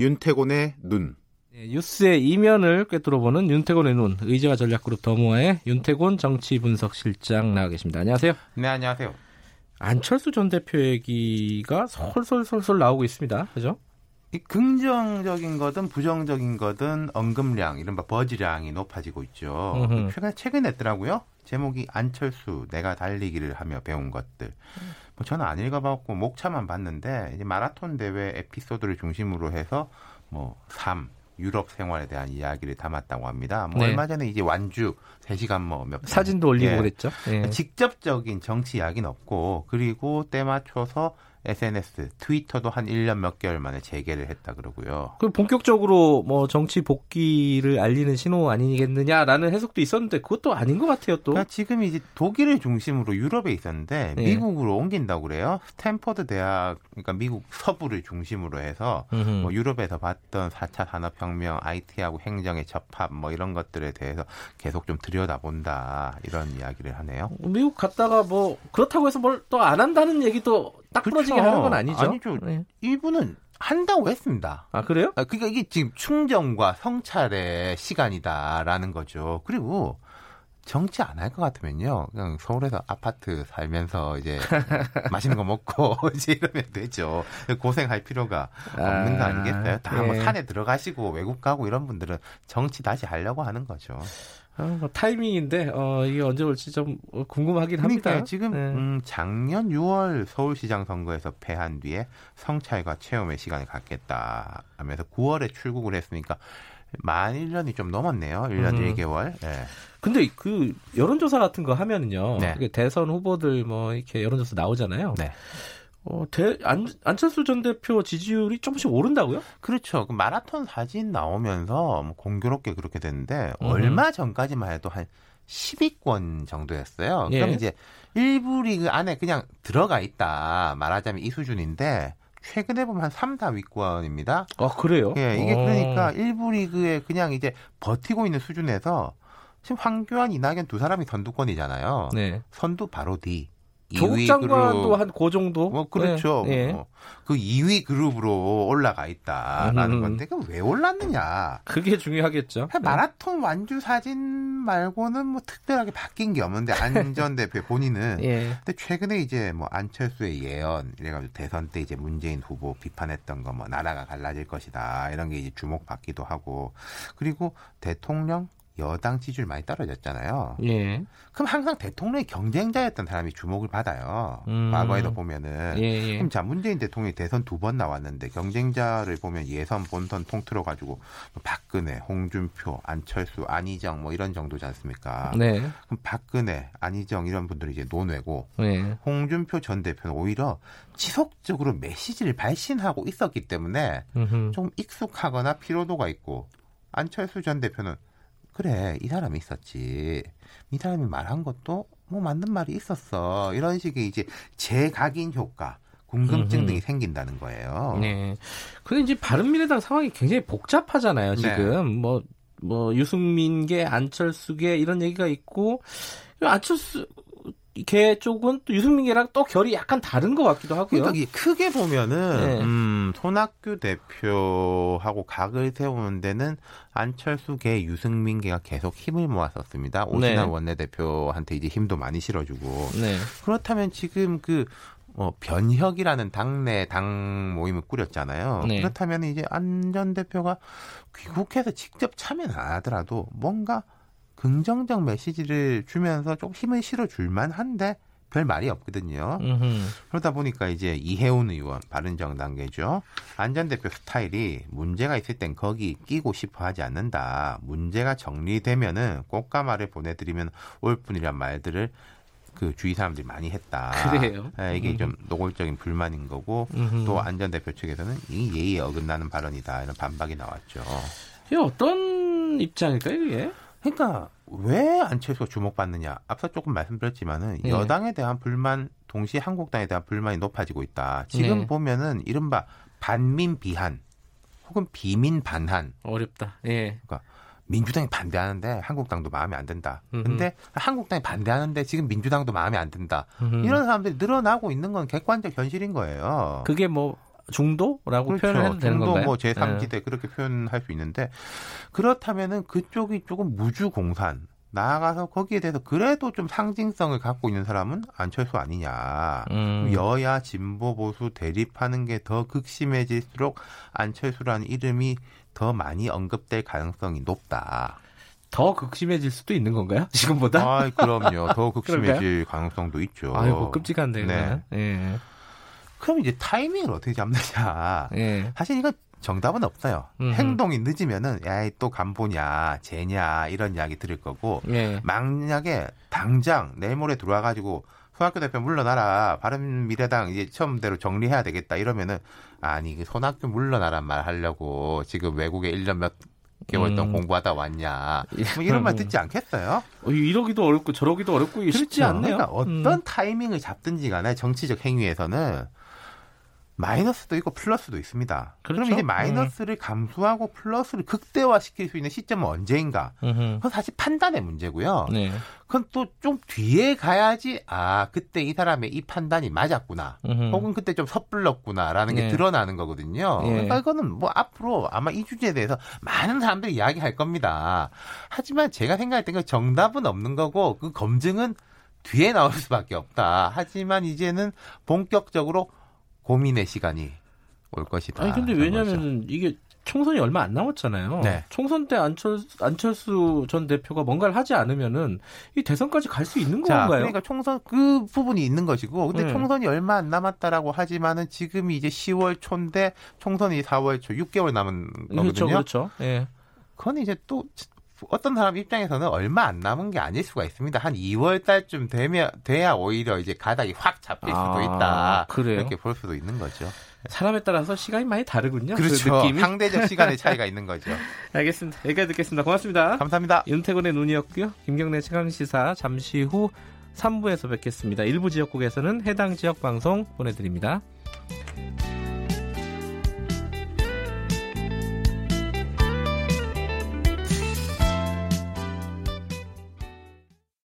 윤태곤의 눈. 네, 뉴스의 이면을 꿰뚫어 보는 윤태곤의 눈, 의제와 전략그룹 더모아의 윤태곤 정치분석실장 나와 계십니다. 안녕하세요. 네, 안녕하세요. 안철수 전 대표 얘기가 솔솔솔솔 나오고 있습니다. 그죠? 이 긍정적인 거든 부정적인 거든 언급량, 이른바 버즈량이 높아지고 있죠. 음흠. 최근에 책을 냈더라고요. 제목이 안철수 내가 달리기를 하며 배운 것들. 뭐 저는 안 읽어봤고 목차만 봤는데 이제 마라톤 대회 에피소드를 중심으로 해서 뭐 삶, 유럽 생활에 대한 이야기를 담았다고 합니다. 뭐 네. 얼마 전에 이제 완주 3시간 뭐몇 사진도 올리고 예. 그랬죠. 예. 직접적인 정치 이야기는 없고 그리고 때 맞춰서 SNS, 트위터도 한 1년 몇 개월 만에 재개를 했다 그러고요. 그 본격적으로 뭐 정치 복귀를 알리는 신호 아니겠느냐라는 해석도 있었는데 그것도 아닌 것 같아요 또. 그러니까 지금 이제 독일을 중심으로 유럽에 있었는데 예. 미국으로 옮긴다고 그래요. 스탠퍼드 대학, 그러니까 미국 서부를 중심으로 해서. 뭐 유럽에서 봤던 4차 산업혁명, IT하고 행정의 접합 뭐 이런 것들에 대해서 계속 좀 들여다본다 이런 이야기를 하네요. 미국 갔다가 뭐 그렇다고 해서 뭘 또 안 한다는 얘기도 딱 부러지게 그렇죠. 하는 건 아니죠. 아니죠. 네. 이분은 한다고 했습니다. 아 그래요? 아, 그러니까 이게 지금 충정과 성찰의 시간이다라는 거죠. 그리고 정치 안 할 것 같으면요. 그냥 서울에서 아파트 살면서 이제 맛있는 거 먹고 이제 이러면 되죠. 고생할 필요가 없는 거 아, 아니겠어요? 다뭐 예. 산에 들어가시고 외국 가고 이런 분들은 정치 다시 하려고 하는 거죠. 아, 뭐 타이밍인데 어, 이게 언제 올지 좀 궁금하긴 합니다. 그러니까 지금 네. 음, 작년 6월 서울시장 선거에서 패한 뒤에 성찰과 체험의 시간을 갖겠다 하면서 9월에 출국을 했으니까 만 1년이 좀 넘었네요. 1년 음. 1개월. 예. 근데 그 여론조사 같은 거 하면은요. 네. 대선 후보들 뭐 이렇게 여론조사 나오잖아요. 네. 어, 대, 안, 안철수 전 대표 지지율이 조금씩 오른다고요? 그렇죠. 그 마라톤 사진 나오면서 뭐 공교롭게 그렇게 됐는데 음. 얼마 전까지만 해도 한 10위권 정도였어요. 예. 그럼 이제 일부 리그 안에 그냥 들어가 있다 말하자면 이 수준인데 최근에 보면 한 3, 4위권입니다. 아 그래요? 예, 이게 어. 그러니까 일부 리그에 그냥 이제 버티고 있는 수준에서 지금 황교안, 이낙연 두 사람이 선두권이잖아요. 네. 선두 바로 뒤. 조국 2위 장관도. 한 그 정도. 뭐 그렇죠. 네. 예. 뭐, 그 2위 그룹으로 올라가 있다라는 음. 건데 그 왜 올랐느냐? 그게 중요하겠죠. 그냥 마라톤 완주 사진 말고는 뭐 특별하게 바뀐 게 없는데 안 전 대표 본인은 예. 근데 최근에 이제 뭐 안철수의 예언 이래가지고 대선 때 이제 문재인 후보 비판했던 거 뭐 나라가 갈라질 것이다 이런 게 이제 주목받기도 하고 그리고 대통령 여당 지지율 많이 떨어졌잖아요. 예. 그럼 항상 대통령의 경쟁자였던 사람이 주목을 받아요. 음. 과거에도 보면은. 예, 예. 그럼 자 문재인 대통령이 대선 두 번 나왔는데 경쟁자를 보면 예선 본선 통틀어 가지고 뭐 박근혜, 홍준표, 안철수, 안희정 뭐 이런 정도지 않습니까? 네. 그럼 박근혜, 안희정 이런 분들이 이제 논외고 네. 홍준표 전 대표는 오히려 지속적으로 메시지를 발신하고 있었기 때문에 음흠. 좀 익숙하거나 피로도가 있고 안철수 전 대표는 그래 이 사람이 있었지 이 사람이 말한 것도 뭐 맞는 말이 있었어 이런 식의 이제 재각인 효과 궁금증. 등이 생긴다는 거예요. 네. 근데 이제 바른미래당 상황이 굉장히 복잡하잖아요, 지금. 뭐, 뭐, 유승민계, 안철수계, 이런 얘기가 있고, 안철수, 개 쪽은 또 유승민계랑 또 결이 약간 다른 것 같기도 하고요. 그러니까 크게 보면은 네. 음, 손학규 대표하고 각을 세우는 데는 안철수계, 유승민계가 계속 힘을 모았었습니다. 오신환 네. 원내대표한테 이제 힘도 많이 실어주고 네. 그렇다면 지금 그 어, 변혁이라는 당내 당 모임을 꾸렸잖아요. 네. 그렇다면 이제 안 전 대표가 귀국해서 직접 참여는 안 하더라도 뭔가 긍정적 메시지를 주면서 좀 힘을 실어 줄 만 한데 별 말이 없거든요. 음흠. 그러다 보니까 이제 이해운 의원, 바른정당계죠. 안전 대표 스타일이 문제가 있을 땐 거기 끼고 싶어 하지 않는다. 문제가 정리되면은 꽃가마를 보내드리면 올 뿐이란 말들을 그 주위 사람들이 많이 했다. 그래요? 예, 이게 음. 좀 노골적인 불만인 거고 음흠. 또 안전 대표 측에서는 이 예의에 어긋나는 발언이다 이런 반박이 나왔죠. 이게 어떤 입장일까요, 이게? 그러니까 왜 안철수가 주목받느냐? 앞서 조금 말씀드렸지만은 네. 여당에 대한 불만 동시에 한국당에 대한 불만이 높아지고 있다. 지금 네. 보면은 이른바 반민 비한 혹은 비민 반한 어렵다. 예. 민주당이 반대하는데 한국당도 마음에 안 든다. 음흠. 근데 한국당이 반대하는데 지금 민주당도 마음에 안 든다. 음흠. 이런 사람들이 늘어나고 있는 건 객관적 현실인 거예요. 그게 뭐 중도라고 그렇죠. 표현을 해도 되는 중도 건가요? 뭐 제3지대 네. 그렇게 표현할 수 있는데 그렇다면은 그쪽이 조금 무주 공산 나아가서 거기에 대해서 그래도 좀 상징성을 갖고 있는 사람은 안철수 아니냐. 음. 여야 진보 보수 대립하는 게 더 극심해질수록 안철수라는 이름이 더 많이 언급될 가능성이 높다. 더 극심해질 수도 있는 건가요? 지금보다? 아, 그럼요. 더 극심해질 가능성도 있죠. 아이고, 끔찍한데요. 네. 예. 그럼 이제 타이밍을 어떻게 잡느냐. 예. 사실 이건 정답은 없어요. 음흠. 행동이 늦으면은 야또 간보냐, 쟤냐 이런 이야기 들을 거고 예. 만약에 당장 내일 모레 들어와 가지고 손학규 대표 물러나라. 바른 미래당 이제 처음대로 정리해야 되겠다. 이러면은 아니 그 손학규 물러나란 말 하려고 지금 외국에 1년 몇 개월 동안 음. 공부하다 왔냐. 뭐 이런 말 듣지 않겠어요? 어, 이러기도 어렵고 저러기도 어렵고 그렇죠. 쉽지 않네요. 그러니까 어떤 음. 타이밍을 잡든지 간에 정치적 행위에서는 마이너스도 있고 플러스도 있습니다. 그렇죠? 그럼 이제 마이너스를 음. 감수하고 플러스를 극대화시킬 수 있는 시점은 언제인가? 음흠. 그건 사실 판단의 문제고요. 네. 그건 또 좀 뒤에 가야지 아 그때 이 사람의 이 판단이 맞았구나, 음흠. 혹은 그때 좀 섣불렀구나라는 게 네. 드러나는 거거든요. 네. 그러니까 이거는 뭐 앞으로 아마 이 주제에 대해서 많은 사람들이 이야기할 겁니다. 하지만 제가 생각할 때그 정답은 없는 거고 그 검증은 뒤에 나올 수밖에 없다. 하지만 이제는 본격적으로 고민의 시간이 올 것이다. 아니 근데 왜냐면은 이게 총선이 얼마 안 남았잖아요. 네. 총선 때 안철수, 안철수 전 대표가 뭔가를 하지 않으면은 이 대선까지 갈 수 있는 자, 건가요? 그러니까 총선 그 부분이 있는 것이고, 근데 네. 총선이 얼마 안 남았다라고 하지만은 지금이 이제 10월 초인데 총선이 4월 초 6개월 남은 거거든요. 그렇죠, 그렇죠. 예. 그건 이제 또 어떤 사람 입장에서는 얼마 안 남은 게 아닐 수가 있습니다. 한 2월 달쯤 되면 돼야 오히려 이제 가닥이 확 잡힐 수도 아, 있다. 그래요? 이렇게 볼 수도 있는 거죠. 사람에 따라서 시간이 많이 다르군요. 그 그렇죠. 그 상대적 시간의 차이가 있는 거죠. 알겠습니다. 여기까지 듣겠습니다. 고맙습니다. 감사합니다. 윤태곤의 눈이었고요. 김경래 최강시사 잠시 후 3부에서 뵙겠습니다. 일부 지역국에서는 해당 지역 방송 보내드립니다.